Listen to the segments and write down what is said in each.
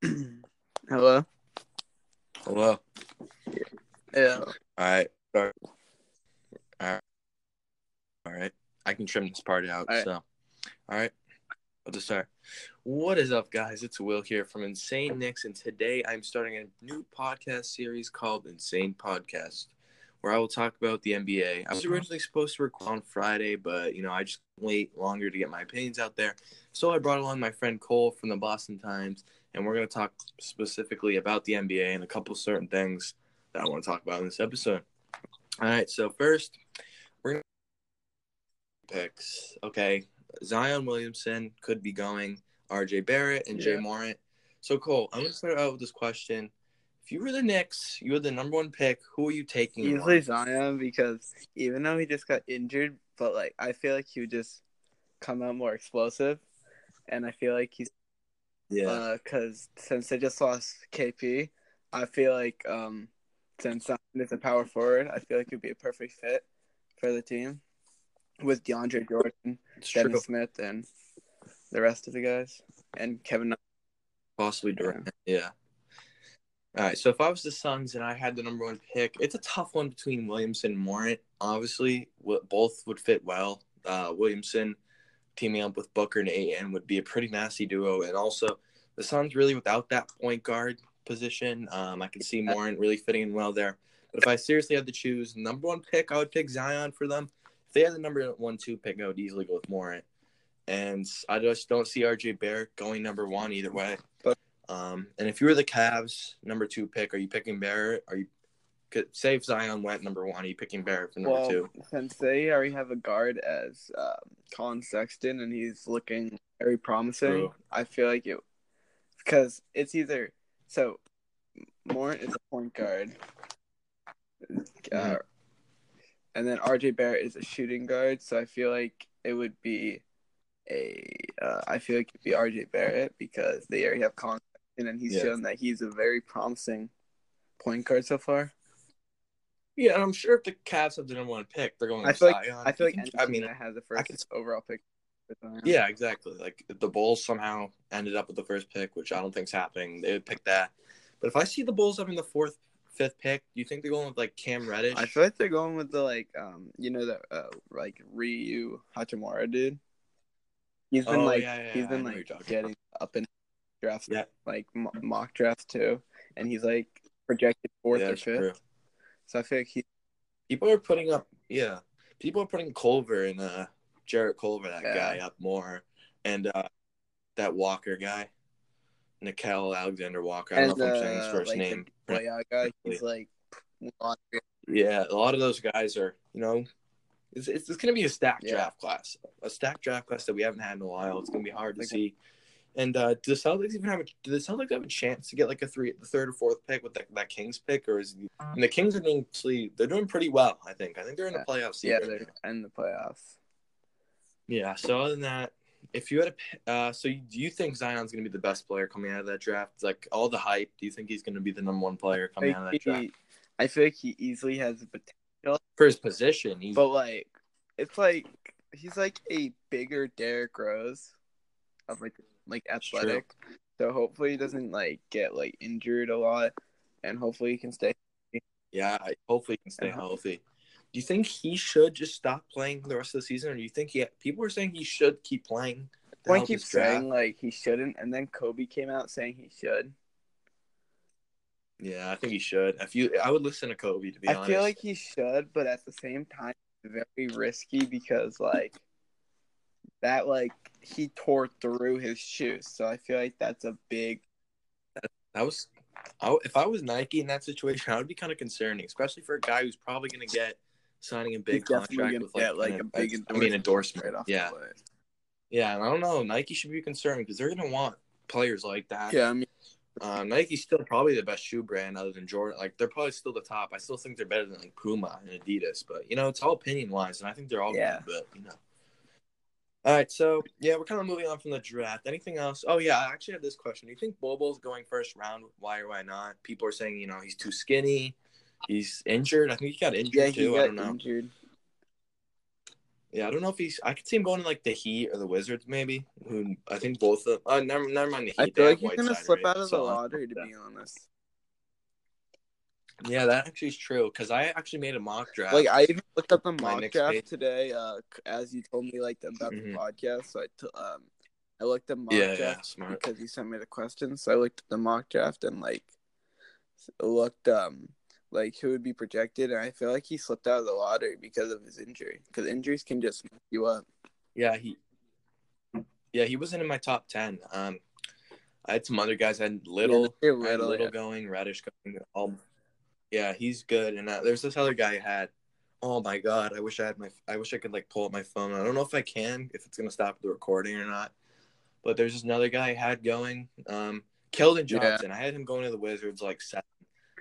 Hello. Hello. Yeah. All right. All right. All right. I can trim this part out. All right. So, all right. I'll just start. What is up, guys? It's Will here from Insane Knicks, and today I'm starting a new podcast series called Insane Podcast, where I will talk about the NBA. I was mm-hmm. originally supposed to record on Friday, but you know I just wait longer to get my opinions out there, so I brought along my friend Cole from the Boston Times, and we're going to talk specifically about the NBA and a couple certain things that I want to talk about in this episode. All right, so first, we're going to picks. Okay, Zion Williamson could be going, RJ Barrett and Ja Yeah. Morant. So, Cole, I'm going to start out with this question. If you were the Knicks, you were the number one pick, who are you taking? Easily why? Zion because even though he just got injured, but like I feel like he would just come out more explosive, and I feel like he's Yeah. because since they just lost KP, I feel like um since is a power forward, I feel like it'd be a perfect fit for the team with DeAndre Jordan, it's true. Smith, and the rest of the guys, and Kevin. Possibly Durant. Yeah. All right. So if I was the Suns and I had the number one pick, it's a tough one between Williamson and Morant. Obviously, both would fit well. Uh, Williamson teaming up with Booker and AN would be a pretty nasty duo, and also the Suns really without that point guard position. Um, I could see Morant really fitting in well there. But if I seriously had to choose number one pick, I would pick Zion for them. If they had the number one two pick, I would easily go with Morant. And I just don't see RJ Barrett going number one either way. But- Um, and if you were the Cavs number two pick, are you picking Barrett? Are you say if Zion went number one, are you picking Barrett for number Well, two? since they already have a guard as um, Colin Sexton and he's looking very promising, True. I feel like it because it's either so Morant is a point guard, uh, Mhm. and then RJ Barrett is a shooting guard. So I feel like it would be a uh, I feel like it'd be RJ Barrett because they already have Colin Sexton and he's Yeah. shown that he's a very promising point guard so far. Yeah, and I'm sure if the Cavs have the number one pick, they're going I with feel like Zion. I feel like I mean, that has the first could- overall pick. Yeah, exactly. Like if the Bulls somehow ended up with the first pick, which I don't think's happening, they would pick that. But if I see the Bulls having the fourth, fifth pick, do you think they're going with like Cam Reddish? I feel like they're going with the like um you know the uh like Rui Hachimura dude. He's been Oh, like yeah, yeah, he's been like getting up in drafts Yeah. like mock drafts too, and he's like projected fourth or fifth. true. So I feel like he People are putting up, yeah, people are putting Culver and uh, Jarrett Culver, that Yeah. guy, up more, and uh, that Walker guy, Nickeil Alexander Walker. I don't know if I'm saying his first like, name. The guy, he's like Yeah, a lot of those guys are, you know, it's, it's, it's going to be a stacked Yeah. draft class, a stacked draft class that we haven't had in a while. It's going to be hard to see. And uh, do the Celtics even have a? Do the Celtics have a chance to get like a three, the third or fourth pick with that, that Kings pick, or is and the Kings are doing actually they're doing pretty well. I think. I think they're in the playoffs. yeah they're in the playoffs. Yeah. So other than that, if you had a uh, so you, do you think Zion's going to be the best player coming out of that draft? Like all the hype. Do you think he's going to be the number one player coming out of that draft he, I feel like he easily has the potential, for his position? He's but like it's like he's like a bigger Derrick Rose of like like athletic. So hopefully he doesn't like get like injured a lot, and hopefully he can stay. Yeah, hopefully he can stay healthy. Do you think he should just stop playing the rest of the season, or do you think he? People are saying he should keep playing. Point keeps saying like he shouldn't, and then Kobe came out saying he should. Yeah, I think he should. If you, I would listen to Kobe to be I honest. feel like he should, but at the same time, very risky because like that like he tore through his shoes, so I feel like that's a big. that was. I, if I was Nike in that situation, I would be kind of concerning, especially for a guy who's probably going to get signing a big contract with like, like, a big I mean endorsement. Right off yeah, yeah. And I don't know. Nike should be concerned because they're going to want players like that. Yeah, I mean, Um, Nike's still probably the best shoe brand other than Jordan. Like they're probably still the top. I still think they're better than like Puma and Adidas, but you know it's all opinion wise, and I think they're all Yeah. good. But you know. All right, so yeah, we're kind of moving on from the draft. Anything else? Oh yeah, I actually have this question. Do you think Bol Bol's going first round? Why or why not? People are saying you know he's too skinny, he's injured. I think he got injured yeah, he too. I don't know. injured. Yeah, I don't know if he's. I could see him going to like the Heat or the Wizards, maybe. Who I think both of. Uh, never, never mind the Heat. I feel like he's gonna slip right? out of the lottery, to be honest. Yeah, that actually is true. Because I actually made a mock draft. Like I even looked up the mock draft page. today, uh, as you told me like about Mhm. the podcast. So I t- um, I looked up mock yeah, yeah, draft smart. because you sent me the questions. So I looked at the mock draft and like looked um like who would be projected, and I feel like he slipped out of the lottery because of his injury. Because injuries can just mess you up. Yeah, he. Yeah, he wasn't in my top ten. Um, I had some other guys. I had Little, Yeah, I had Little, Little yeah. going, Reddish going. All, yeah, he's good. And uh, there's this other guy I had. Oh my god, I wish I had my. I wish I could like pull up my phone. I don't know if I can, if it's gonna stop the recording or not. But there's this another guy I had going. Um, Keldon Yeah. Johnson. I had him going to the Wizards like seven.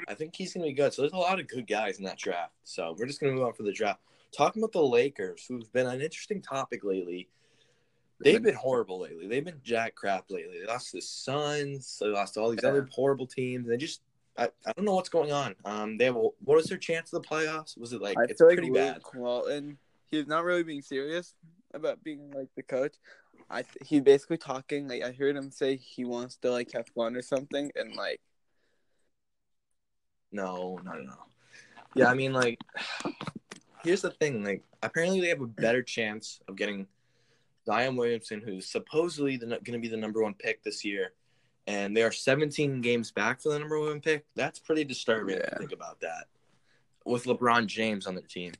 I think he's gonna be good. So there's a lot of good guys in that draft. So we're just gonna move on for the draft. Talking about the Lakers, who've been an interesting topic lately. They've been horrible lately. They've been jack crap lately. They lost the Suns. They lost all these Yeah. other horrible teams. They just, I, I don't know what's going on. Um, they have a, what was their chance of the playoffs? Was it like I it's feel like pretty Luke bad? Walton, he's not really being serious about being like the coach. I th- he's basically talking like I heard him say he wants to like have fun or something, and like No, no, no, no. Yeah, I mean, like, here's the thing. Like, apparently they have a better chance of getting Zion Williamson, who's supposedly going to be the number one pick this year, and they are 17 games back for the number one pick. That's pretty disturbing Yeah. you think about that. With LeBron James on their team.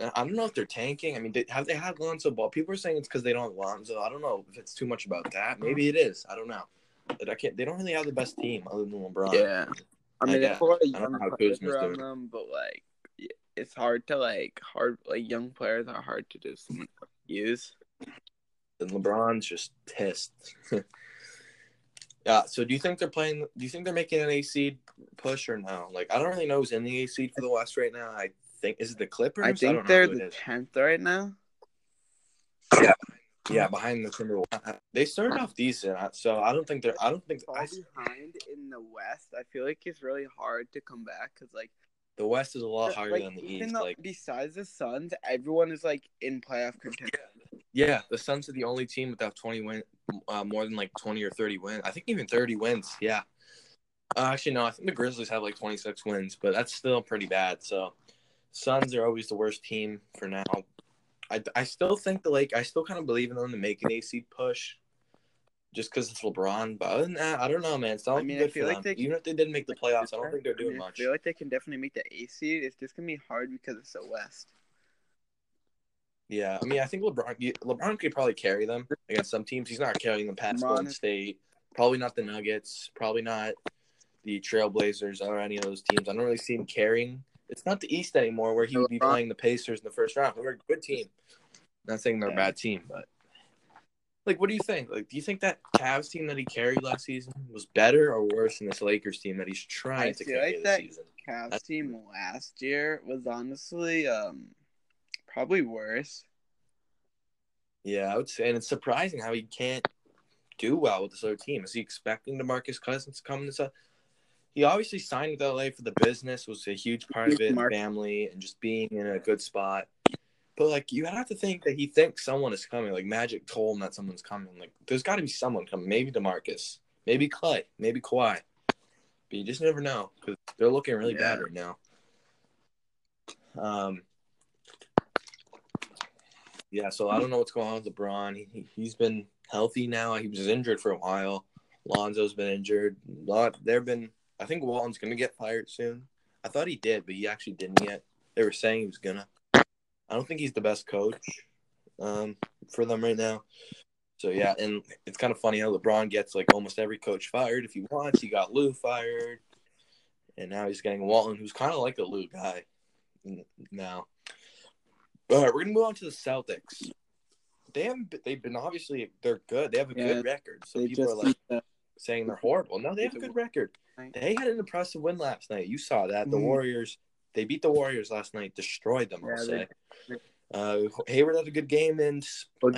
I don't know if they're tanking. I mean, they, have they had Lonzo Ball? People are saying it's because they don't have Lonzo. I don't know if it's too much about that. Maybe it is. I don't know. But I can't. They don't really have the best team other than LeBron. yeah. I I mean, a lot of I don't know young how players around doing. them, but like it's hard to like hard like young players are hard to just use. and LeBron's just pissed. yeah. So do you think they're playing? Do you think they're making an A seed push or no? Like I don't really know who's in the A seed for the West right now. I think is it the Clippers? I think know they're the tenth right now. yeah Yeah, behind the Timberwolves. They started off decent, so I don't think they're. I don't think Fall I, behind in the West. I feel like it's really hard to come back because like the West is a lot harder like, than the East. though- Like besides the Suns, everyone is like in playoff contention. yeah, the Suns are the only team without twenty win, uh, more than like twenty or thirty wins. I think even thirty wins. Yeah. Uh, actually, no. I think the Grizzlies have like twenty six wins, but that's still pretty bad. So, Suns are always the worst team for now. I, I still think the Lake. I still kind of believe in them to make an A seed push, just because it's LeBron. But other than that, I don't know, man. It's not I mean, I good feel for like them. they Even if they didn't make the playoffs, I don't think they're I doing mean, much. I feel like they can definitely make the A seed. It's just gonna be hard because it's the West. Yeah, I mean, I think LeBron LeBron could probably carry them against some teams. He's not carrying them past LeBron Golden State. Probably not the Nuggets. Probably not the Trailblazers or any of those teams. I don't really see him carrying. It's not the East anymore, where he would be playing the Pacers in the first round. They're a good team. Not saying they're a bad team, but like, what do you think? Like, do you think that Cavs team that he carried last season was better or worse than this Lakers team that he's trying I to feel carry like this that- season? Cavs That's- team last year was honestly um probably worse. Yeah, I would say, and it's surprising how he can't do well with this other team. Is he expecting DeMarcus Cousins to come this up? He obviously signed with LA for the business, was a huge part of it, Mark- family, and just being in a good spot. But like, you have to think that he thinks someone is coming. Like Magic told him that someone's coming. Like, there's got to be someone coming. Maybe DeMarcus, maybe Klay, maybe Kawhi. But you just never know because they're looking really Yeah. bad right now. Um, yeah, so I don't know what's going on with LeBron. He, he- he's been healthy now. He was injured for a while. Lonzo's been injured. A Lot there've been. I think Walton's gonna get fired soon. I thought he did, but he actually didn't yet. They were saying he was gonna. I don't think he's the best coach um, for them right now. So yeah, and it's kind of funny how LeBron gets like almost every coach fired if he wants. He got Lou fired, and now he's getting Walton, who's kind of like a Lou guy now. All right, we're gonna move on to the Celtics. They haven't. been- They've been obviously they're good. They have a Yeah, good record. So people are like saying they're horrible. No, they have a good record. They had an impressive win last night. You saw that. The Mhm. Warriors. They beat the Warriors last night. Destroyed them. I'll Yeah, say. they- Uh, Hayward had a good game, and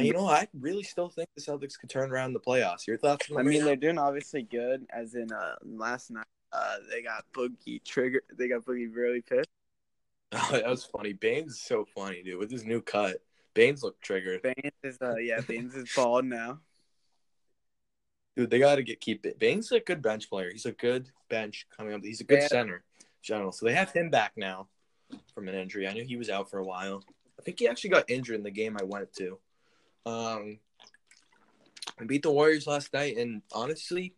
you know I really still think the Celtics could turn around the playoffs. Your thoughts? on I mean, they're doing obviously good. As in, uh, last night, uh, they got Boogie trigger. They got Boogie really pissed. Oh, that was funny. Baynes is so funny, dude. With his new cut, Baynes looked triggered. Baynes is uh yeah, Baynes is bald now. Dude, they got to get keep it. Baynes is a good bench player. He's a good bench coming up. He's a good Yeah. center, general. So they have him back now from an injury. I knew he was out for a while. I think he actually got injured in the game I went to. Um, I beat the Warriors last night, and honestly,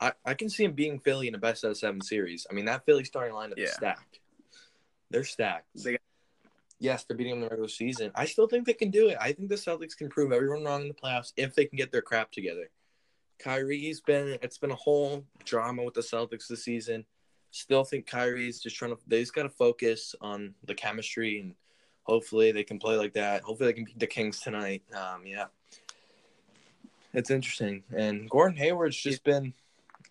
I, I can see him being Philly in a best out of seven series. I mean, that Philly starting lineup is Yeah. stacked. They're stacked. They got- yes, they're beating them in the regular season. I still think they can do it. I think the Celtics can prove everyone wrong in the playoffs if they can get their crap together. Kyrie's been it's been a whole drama with the Celtics this season. Still think Kyrie's just trying to they just gotta focus on the chemistry and hopefully they can play like that. Hopefully they can beat the Kings tonight. Um yeah. It's interesting. And Gordon Hayward's just been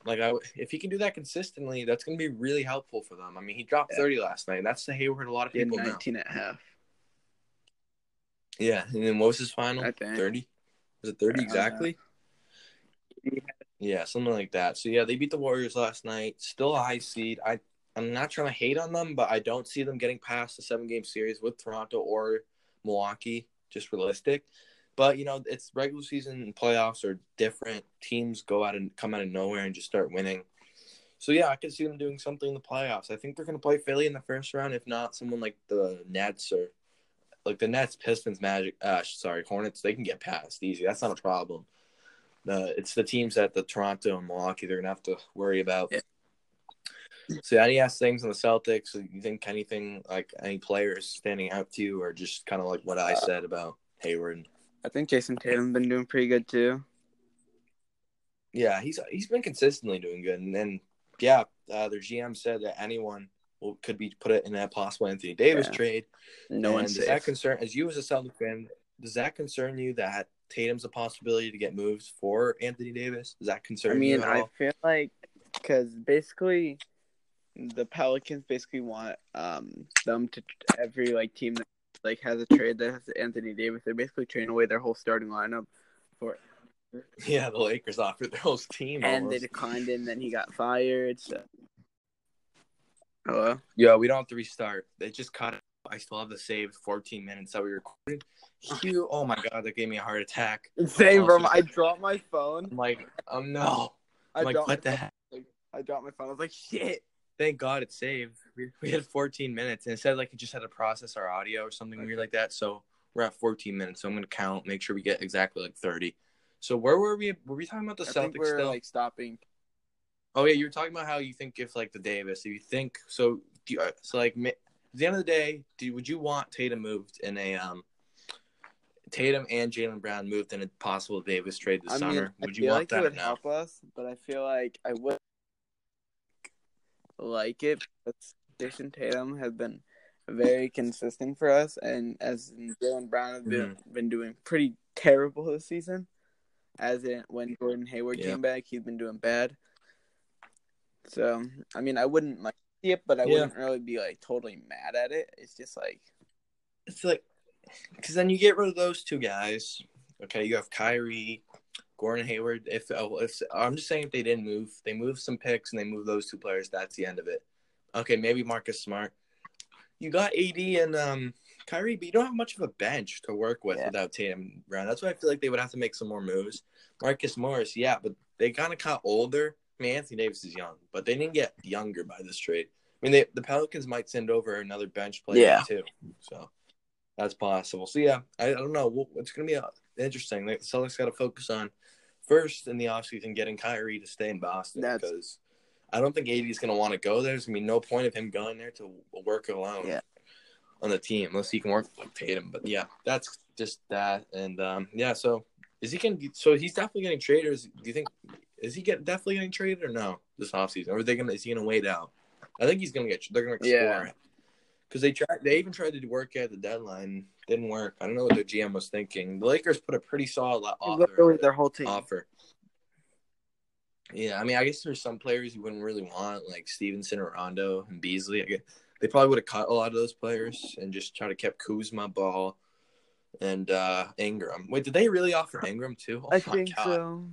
like I if he can do that consistently, that's gonna be really helpful for them. I mean he dropped Yeah. 30 last night. That's the Hayward a lot of people know. 19 and a half. Yeah, and then what was his final? 30? Was it 30 I don't exactly? Yeah, something like that. So yeah, they beat the Warriors last night. Still a high seed. I I'm not trying to hate on them, but I don't see them getting past the seven game series with Toronto or Milwaukee. Just realistic. But you know, it's regular season and playoffs are different. Teams go out and come out of nowhere and just start winning. So yeah, I can see them doing something in the playoffs. I think they're going to play Philly in the first round, if not someone like the Nets or like the Nets, Pistons, Magic. Uh, sorry, Hornets. They can get past easy. That's not a problem. The it's the teams that the Toronto and Milwaukee they're gonna have to worry about. Yeah. So any ask things on the Celtics? You think anything like any players standing out to you, or just kind of like what I said about Hayward? I think Jayson Tatum's been doing pretty good too. Yeah, he's he's been consistently doing good, and then yeah, uh, their GM said that anyone will, could be put it in a possible Anthony Davis Yeah. trade. No one does that concern as you as a Celtic fan? Does that concern you that Tatum's a possibility to get moves for Anthony Davis? Does that concern I mean, I feel like because basically the Pelicans basically want um them to every like team that like has a trade that has Anthony Davis. They're basically trading away their whole starting lineup for, Yeah, the Lakers offered their whole team. and they declined. And then he got fired. So. Hello. Yeah, we don't have to restart. They just cut it. I still have the saved 14 minutes that we recorded. Hugh, oh my god, that gave me a heart attack. Same, bro. I dropped my phone. I'm like, oh no. I I'm like, what the phone. heck? I dropped my phone. I was like, shit. Thank God it saved. We, we had 14 minutes, and it said like it just had to process our audio or something weird like that. So we're at 14 minutes. So I'm gonna count, make sure we get exactly like 30. So where were we? Were we talking about the I Celtics think we're still? like stopping. Oh yeah, you were talking about how you think if like the Davis, if you think so, do you, uh, so like at the end of the day, do would you want Tatum moved in a um, Tatum and Jaylen Brown moved in a possible Davis trade this I mean, summer? I Would you feel want like that it would help us, but I feel like I would like it because Jayson Tatum has been very consistent for us, and as in Jaylen Brown has been Mm-hmm. been doing pretty terrible this season. As in when Gordon Hayward Yeah. came back, he's been doing bad. So I mean, I wouldn't like see it, but I Yeah. wouldn't really be like totally mad at it. It's just like It's like because then you get rid of those two guys. Okay, you have Kyrie, Gordon Hayward. If, oh, if I'm just saying, if they didn't move, they moved some picks and they moved those two players. That's the end of it. Okay, maybe Marcus Smart. You got AD and um, Kyrie, but you don't have much of a bench to work with Yeah. without Tatum Brown. That's why I feel like they would have to make some more moves. Marcus Morris, yeah, but they kind of got older. I mean, Anthony Davis is young, but they didn't get younger by this trade. I mean, they, the Pelicans might send over another bench player Yeah. too. So that's possible. So yeah, I, I don't know. It's going to be uh, interesting. The Celtics got to focus on first in the offseason getting Kyrie to stay in Boston That's- because I don't think AD is going to want to go there. There's going to be no point of him going there to work alone Yeah. on the team unless he can work with Tatum. But yeah, that's just that. And um, yeah, so is he going? So he's definitely getting traded. Or is, do you think is he get definitely getting traded or no this offseason? Or are they going? to Is he going to wait out? I think he's going to get. They're going to explore Yeah. it because they tried. They even tried to work at the deadline. Didn't work. I don't know what their GM was thinking. The Lakers put a pretty solid offer. literally their whole team. offer. Yeah, I mean, I guess there's some players you wouldn't really want, like Stephenson or Rondo and Beasley. I guess they probably would have cut a lot of those players and just try to keep Kuzma, Ball, and uh Ingram. Wait, did they really offer Ingram too? Oh I think God. so.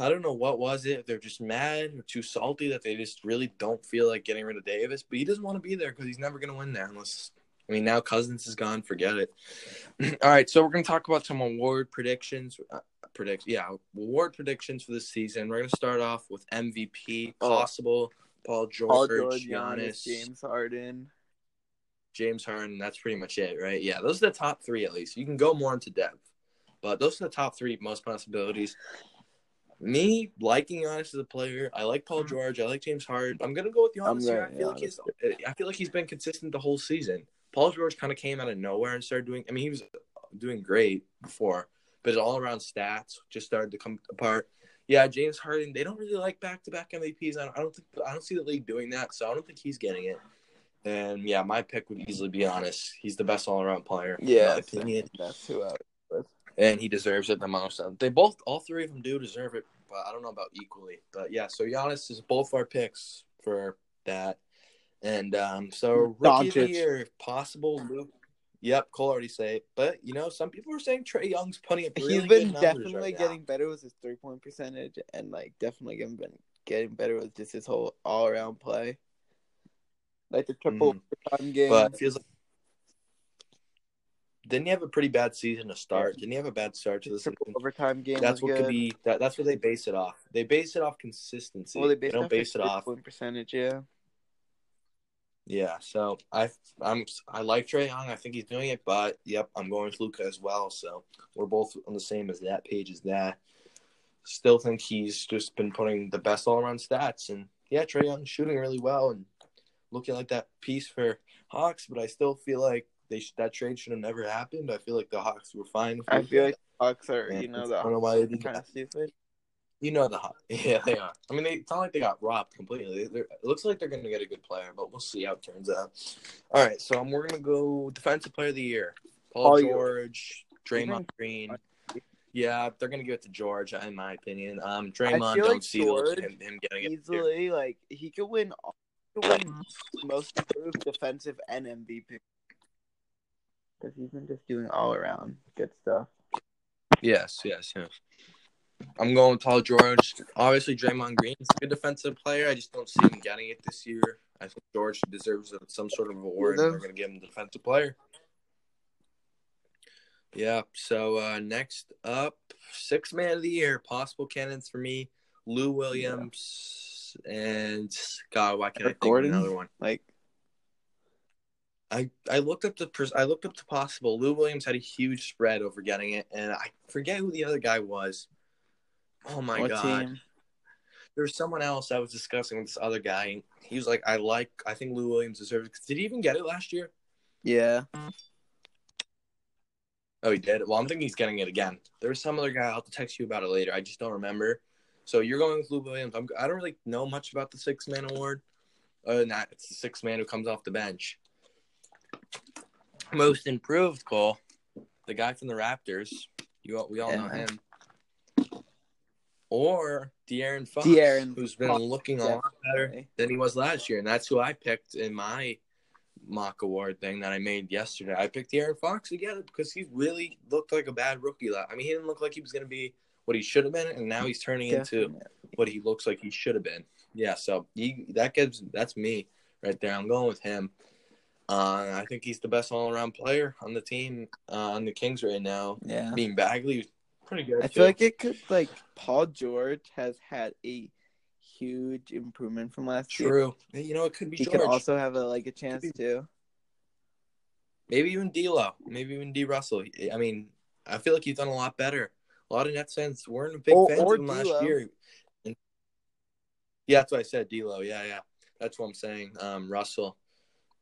I don't know what was it. They're just mad or too salty that they just really don't feel like getting rid of Davis. But he doesn't want to be there because he's never going to win there unless I mean, now Cousins is gone. Forget it. All right, so we're gonna talk about some award predictions. Uh, predict, yeah, award predictions for this season. We're gonna start off with MVP Oh. possible. Paul George, Paul George, Giannis, Giannis, James Harden. James Harden. That's pretty much it, right? Yeah, those are the top three at least. You can go more into depth, but those are the top three most possibilities. Me liking Giannis as a player, I like Paul mm-hmm. George, I like James Harden. I'm gonna go with Giannis here. I feel like he's, uh, I feel like he's been consistent the whole season. Paul George kind of came out of nowhere and started doing. I mean, he was uh, doing great before, but his all around stats just started to come apart. Yeah, James Harden. They don't really like back to back MVPs. I don't, I don't think I don't see the league doing that, so I don't think he's getting it. And yeah, my pick would easily be honest. He's the best all around player. Yeah, opinion, That's who I. and he deserves it the most. They both, all three of them, do deserve it, but I don't know about equally. But yeah, so Giannis is both our picks for that. And um, so rookie of the year, if possible. Yep, Cole already say it, but you know some people are saying Trae Young's putting up. Really He's been definitely right now. getting better with his three point percentage, and like definitely getting been getting better with just his whole all around play. Like the triple overtime game. but it feels like didn't he have a pretty bad season to start? Didn't he have a bad start to the season? overtime game. That's what good. could be. That, that's what they base it off. They base it off consistency. Well, they, they don't base it off three-point percentage. Yeah. Yeah, so I I'm I like Trae Young. I think he's doing it, but yep, I'm going with Luka as well. So we're both on the same as that page as that. Still think he's just been putting the best all around stats, and yeah, Trae Young shooting really well and looking like that piece for Hawks. But I still feel like they sh- that trade should have never happened. I feel like the Hawks were fine. With I feel like the Hawks are, Yeah, you know, the I don't know why they did kind that. of stupid. You know the Hawks. Yeah, they are. I mean, they, it's not like they got robbed completely. They're, it looks like they're going to get a good player, but we'll see how it turns out. All right, so um, we're going to go defensive player of the year. Paul Paul George, Draymond Green. Yeah, they're going to give it to George, in my opinion. Um, I Draymond, feel don't like see George him, him getting it. Easily, like he could win. He could win most improved defensive and MVP. Because he's been just doing all around good stuff. Yes, yes, yes. I'm going with Paul George. Obviously, Draymond Green is a good defensive player. I just don't see him getting it this year. I think George deserves some sort of award. They're going to give him the defensive player. Yeah. So uh, next up, six man of the year, possible candidates for me: Lou Williams and God. Why can't I think Gordon? another one? Like I, I looked up the pers- I looked up the possible. Lou Williams had a huge spread over getting it, and I forget who the other guy was. Oh my what god! team? There was someone else I was discussing with this other guy. and He was like, "I like. I think Lou Williams deserves it." Did he even get it last year? Yeah. Oh, he did. Well, I'm thinking he's getting it again. There was some other guy. I'll have to text you about it later. I just don't remember. So you're going with Lou Williams. I'm, I don't really know much about the six man award. Other than that, it's the six man who comes off the bench. Most improved, Cole. The guy from the Raptors. You all, we all know Yeah. him. Or De'Aaron Fox, De'Aaron who's been Fox, looking a lot better than he was last year, and that's who I picked in my mock award thing that I made yesterday. I picked De'Aaron Fox again because he really looked like a bad rookie. I mean, he didn't look like he was going to be what he should have been, and now he's turning into what he looks like he should have been. Yeah, so he, that gives that's me right there. I'm going with him. Uh, I think he's the best all around player on the team uh, on the Kings right now. Yeah. Being Bagley, pretty good. I too. feel like it could like Paul George has had a huge improvement from last year. true. You know, it could be He George. could also have a like a chance be- too. Maybe even D'Lo. Maybe even D. Russell. I mean, I feel like he's done a lot better. A lot of Nets fans weren't big Or- fans or of him last year. And- yeah, that's what I said. D'Lo. Yeah, yeah. That's what I'm saying. Um, Russell.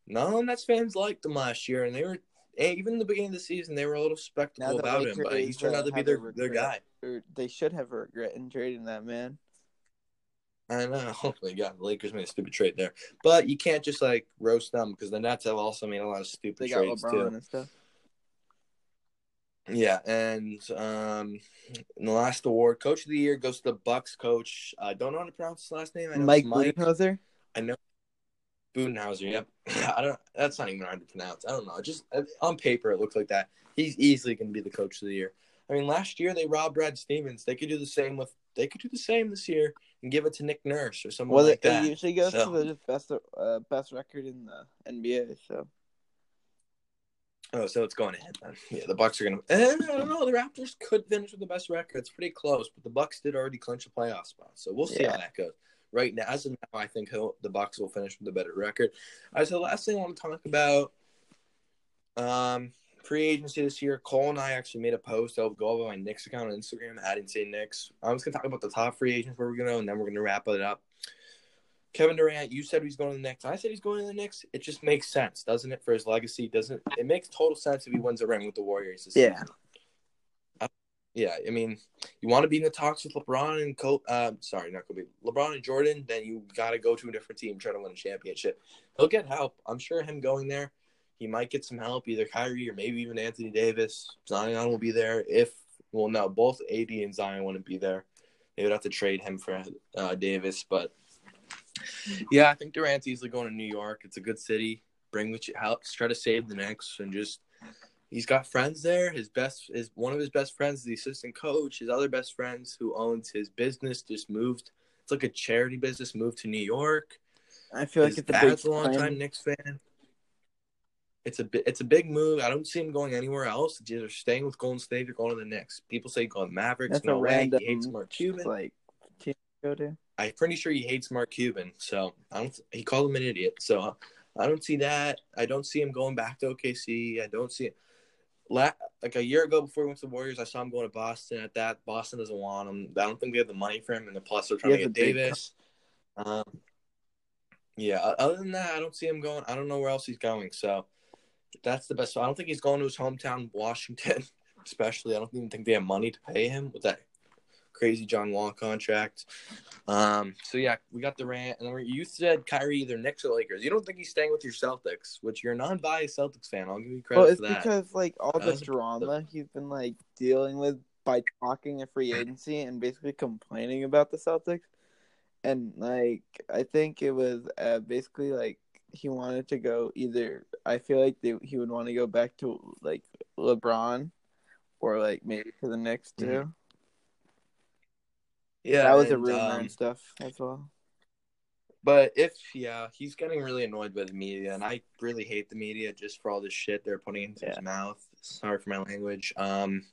No, Nets fans liked him last year, and they were even in the beginning of the season they were a little skeptical about him, but he's turned out to be their a their guy. Or they should have a regret in trading that man. I know. Hopefully, yeah, the Lakers made a stupid trade there, but you can't just like roast them because the Nets have also made a lot of stupid They got trades LeBron too. and stuff. Yeah, and um, in the last award, Coach of the Year goes to the Bucks coach. I don't know how to pronounce his last name. I know Mike Mike Budenholzer. Budenhauser. Yep. I don't. That's not even hard to pronounce. I don't know. Just uh, on paper, it looks like that. He's easily going to be the Coach of the Year. I mean, last year they robbed Brad Stevens. They could do the same with. They could do the same this year and give it to Nick Nurse or someone Well, like it, that. it usually goes So- to the best uh, best record in the NBA. So Oh, so it's going ahead then. Yeah, the Bucks are gonna. And I don't know. The Raptors could finish with the best record. It's pretty close, but the Bucks did already clinch a playoff spot, so we'll see Yeah. how that goes. Right now, as of now, I think he'll, the Bucks will finish with a better record. All right, so the last thing I want to talk about, um, free agency this year. Cole and I actually made a post. I'll go over my Knicks account on Instagram at Insane Knicks. I'm just gonna talk about the top free agents where we're gonna, and then we're gonna wrap it up. Kevin Durant, you said he's going to the Knicks. I said he's going to the Knicks. It just makes sense, doesn't it, for his legacy? Doesn't it makes total sense if he wins a ring with the Warriors this Yeah. season? Yeah, I mean, you want to be in the talks with LeBron and Kobe. Uh, sorry, not Kobe. LeBron and Jordan, then you got to go to a different team, try to win a championship. He'll get help. I'm sure him going there, he might get some help, either Kyrie or maybe even Anthony Davis. Zion will be there if, well, no, both AD and Zion wouldn't be there. They would have to trade him for uh, Davis, but yeah, I think Durant's easily going to New York. It's a good city. Bring what you help. Try to save the Knicks and just he's got friends there. His best is one of his best friends, the assistant coach. His other best friends who owns his business just moved. It's like a charity business. Moved to New York. I feel like his it's a big dad's a long time. Knicks fan. It's a it's a big move. I don't see him going anywhere else. It's either staying with Golden State or going to the Knicks. People say going to Mavericks. That's no a way. random He hates Mark Cuban. like team go to. I'm pretty sure he hates Mark Cuban. So I don't. He called him an idiot. So I don't see that. I don't see him going back to OKC. I don't see it. La- like a year ago before he went to the Warriors, I saw him going to Boston. At that, Boston doesn't want him. I don't think they have the money for him, and the plus they're trying to get Davis. Um, yeah. Other than that, I don't see him going. I don't know where else he's going. So that's the best. So I don't think he's going to his hometown, Washington. Especially, I don't even think they have money to pay him with that crazy John Wall contract. Um, so yeah, we got Durant, and then you said Kyrie either Knicks or Lakers. You don't think he's staying with your Celtics, which you're a non-biased Celtics fan. I'll give you credit Well, it's for that. because like all the drama he's been like dealing with by talking a free agency and basically complaining about the Celtics, and like I think it was uh, basically like he wanted to go either. I feel like they, he would want to go back to like LeBron, or like maybe to the Knicks too. Mhm. Yeah, that was a and, rumor um, and stuff as well. But if yeah, he's getting really annoyed by the media, and I really hate the media just for all this shit they're putting into his mouth. Sorry for my language. Um,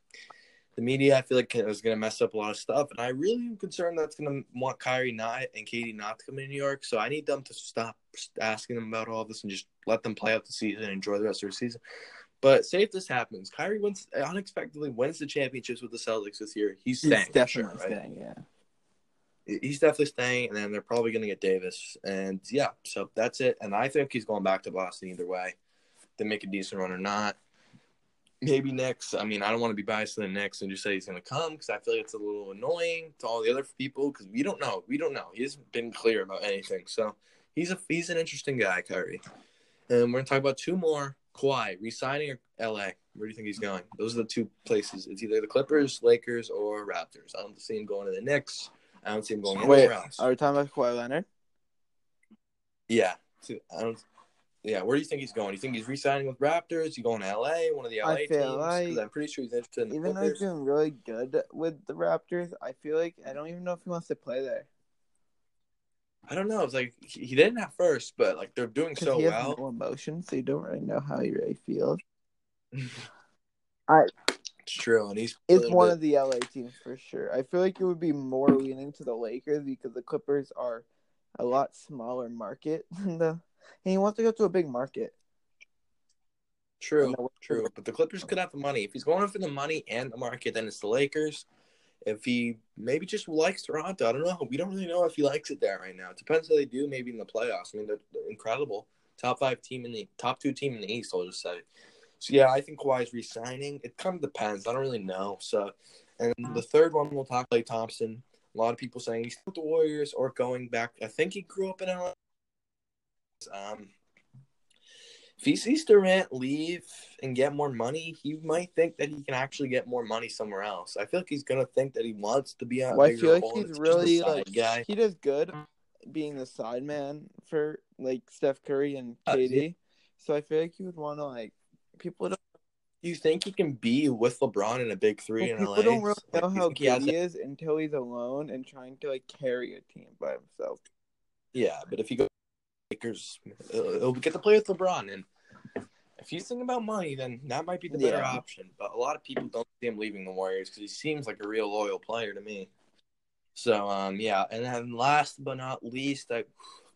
the media, I feel like is going to mess up a lot of stuff, and I really am concerned that's going to want Kyrie not and KD not to come to New York. So I need them to stop asking them about all this and just let them play out the season and enjoy the rest of the season. But say if this happens, Kyrie wins unexpectedly wins the championships with the Celtics this year. He's He's staying, definitely sure, right? staying. Yeah. He's definitely staying, and then they're probably going to get Davis. And yeah, so that's it. And I think he's going back to Boston either way. They make a decent run or not. Maybe Knicks. I mean, I don't want to be biased to the Knicks and just say he's going to come because I feel like it's a little annoying to all the other people because we don't know. We don't know. He hasn't been clear about anything. So he's a he's an interesting guy, Kyrie. And we're going to talk about two more. Kawhi resigning or LA. Where do you think he's going? Those are the two places. It's either the Clippers, Lakers, or Raptors. I don't see him going to the Knicks. I don't see him going Wait, anywhere else. are we talking about Kawhi Leonard? Yeah. I don't. Yeah, where do you think he's going? Do you think he's re-signing with Raptors? You going to LA, one of the LA I teams? feel 'Cause like- I'm pretty sure he's interested in the Even though he's doing really good with the Raptors, I feel like I don't even know if he wants to play there I don't know. It's like he, he didn't at first, but like they're doing so he has well. no emotion, so you don't really know how he really feels. It's true, and he's It's one bit- of the LA teams for sure. I feel like it would be more leaning to the Lakers because the Clippers are a lot smaller market than the. And he wants to go to a big market. True, true. But the Clippers could have the money. If he's going for the money and the market, then it's the Lakers. If he maybe just likes Toronto, I don't know. We don't really know if he likes it there right now. It depends how they do. Maybe in the playoffs. I mean, they're, they're incredible. Top five team in the top two team in the East. I'll just say. So yeah, I think Kawhi's resigning. It kind of depends. I don't really know. So, and the third one we'll talk Klay Thompson. A lot of people saying he's with the Warriors or going back. I think he grew up in LA. Um, if he sees Durant leave and get more money, he might think that he can actually get more money somewhere else. I feel like he's gonna think that he wants to be on. Well, I feel like he's it's just a really like guy. he does good being the side man for like Steph Curry and Uh, KD. So I feel like you would want to like people don't Do you think he can be with LeBron in a big three in people LA? don't really Like, know how think he good has he is until he's alone and trying to like carry a team by himself. Yeah, but if he goes Lakers, he'll he'll get to play with LeBron, and if he's thinking about money, then that might be the better Yeah. option. But a lot of people don't see him leaving the Warriors because he seems like a real loyal player to me. So um yeah, and then last but not least, I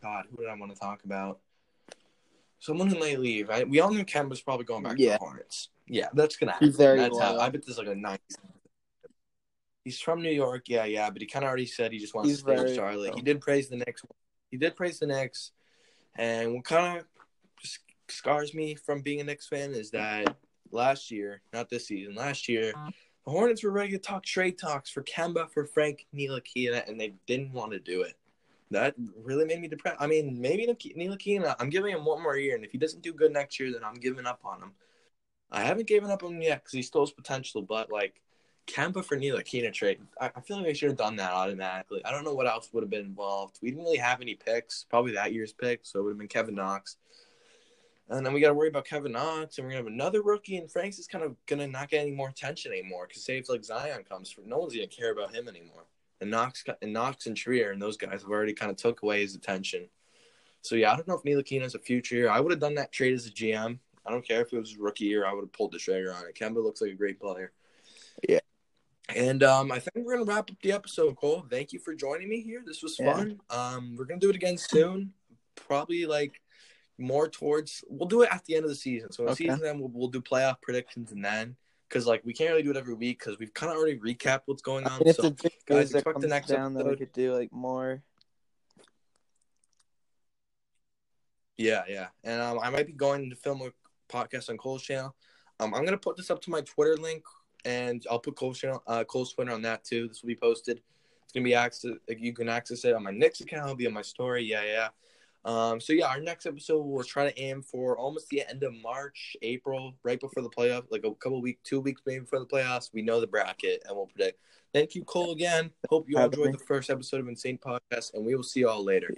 God, who did I want to talk about? Someone who might leave. I, we all knew Kemba's probably going back Yeah. to the Hornets. Yeah, that's gonna happen. He's very that's how. I bet there's like a ninety. He's from New York, yeah, yeah, but he kind of already said he just wants He's to stay very Charlotte. loyal. He did praise the Knicks. He did praise the Knicks, and what kind of scars me from being a Knicks fan is that last year, not this season, last year, the Hornets were ready to talk trade talks for Kemba for Frank Ntilikina, and they didn't want to do it. That really made me depressed. I mean, maybe Ntilikina, I'm giving him one more year, and if he doesn't do good next year, then I'm giving up on him. I haven't given up on him yet because he still has potential, but like Kemba for Ntilikina trade, I, I feel like I should have done that automatically. I don't know what else would have been involved. We didn't really have any picks, probably that year's pick, so it would have been Kevin Knox. And then we got to worry about Kevin Knox, and we're gonna have another rookie, and Franks is kind of gonna not get any more attention anymore because say if like Zion comes, no one's gonna care about him anymore. And Knox and Knox and Trier and those guys have already kind of took away his attention. So yeah, I don't know if Ntilikina has a future here. I would have done that trade as a GM. I don't care if it was rookie year. I would have pulled the trigger on it. Kemba looks like a great player. Yeah. And um, I think we're gonna wrap up the episode, Cole. Thank you for joining me here. This was Yeah. fun. Um, we're gonna do it again soon. Probably like more towards. We'll do it at the end of the season. So in Okay. season then we'll, we'll do playoff predictions and then because like we can't really do it every week because we've kind of already recapped what's going on. And if so guys, that expect the next down, then we episode. could do like more. Yeah, yeah. And um, I might be going to film a podcast on Cole's channel. Um, I'm gonna put this up to my Twitter link, and I'll put Cole's channel, uh, Cole's Twitter on that too. This will be posted. It's gonna be access. You can access it on my Knicks account. It'll be on my story. Yeah, yeah. Um, so yeah, our next episode we'll try to aim for almost the end of March, April, right before the playoff, like a couple weeks, two weeks maybe before the playoffs. We know the bracket and we'll predict. Thank you, Cole, again. Hope you all enjoyed the first episode of Insane Podcast, and we will see you all later. Peace.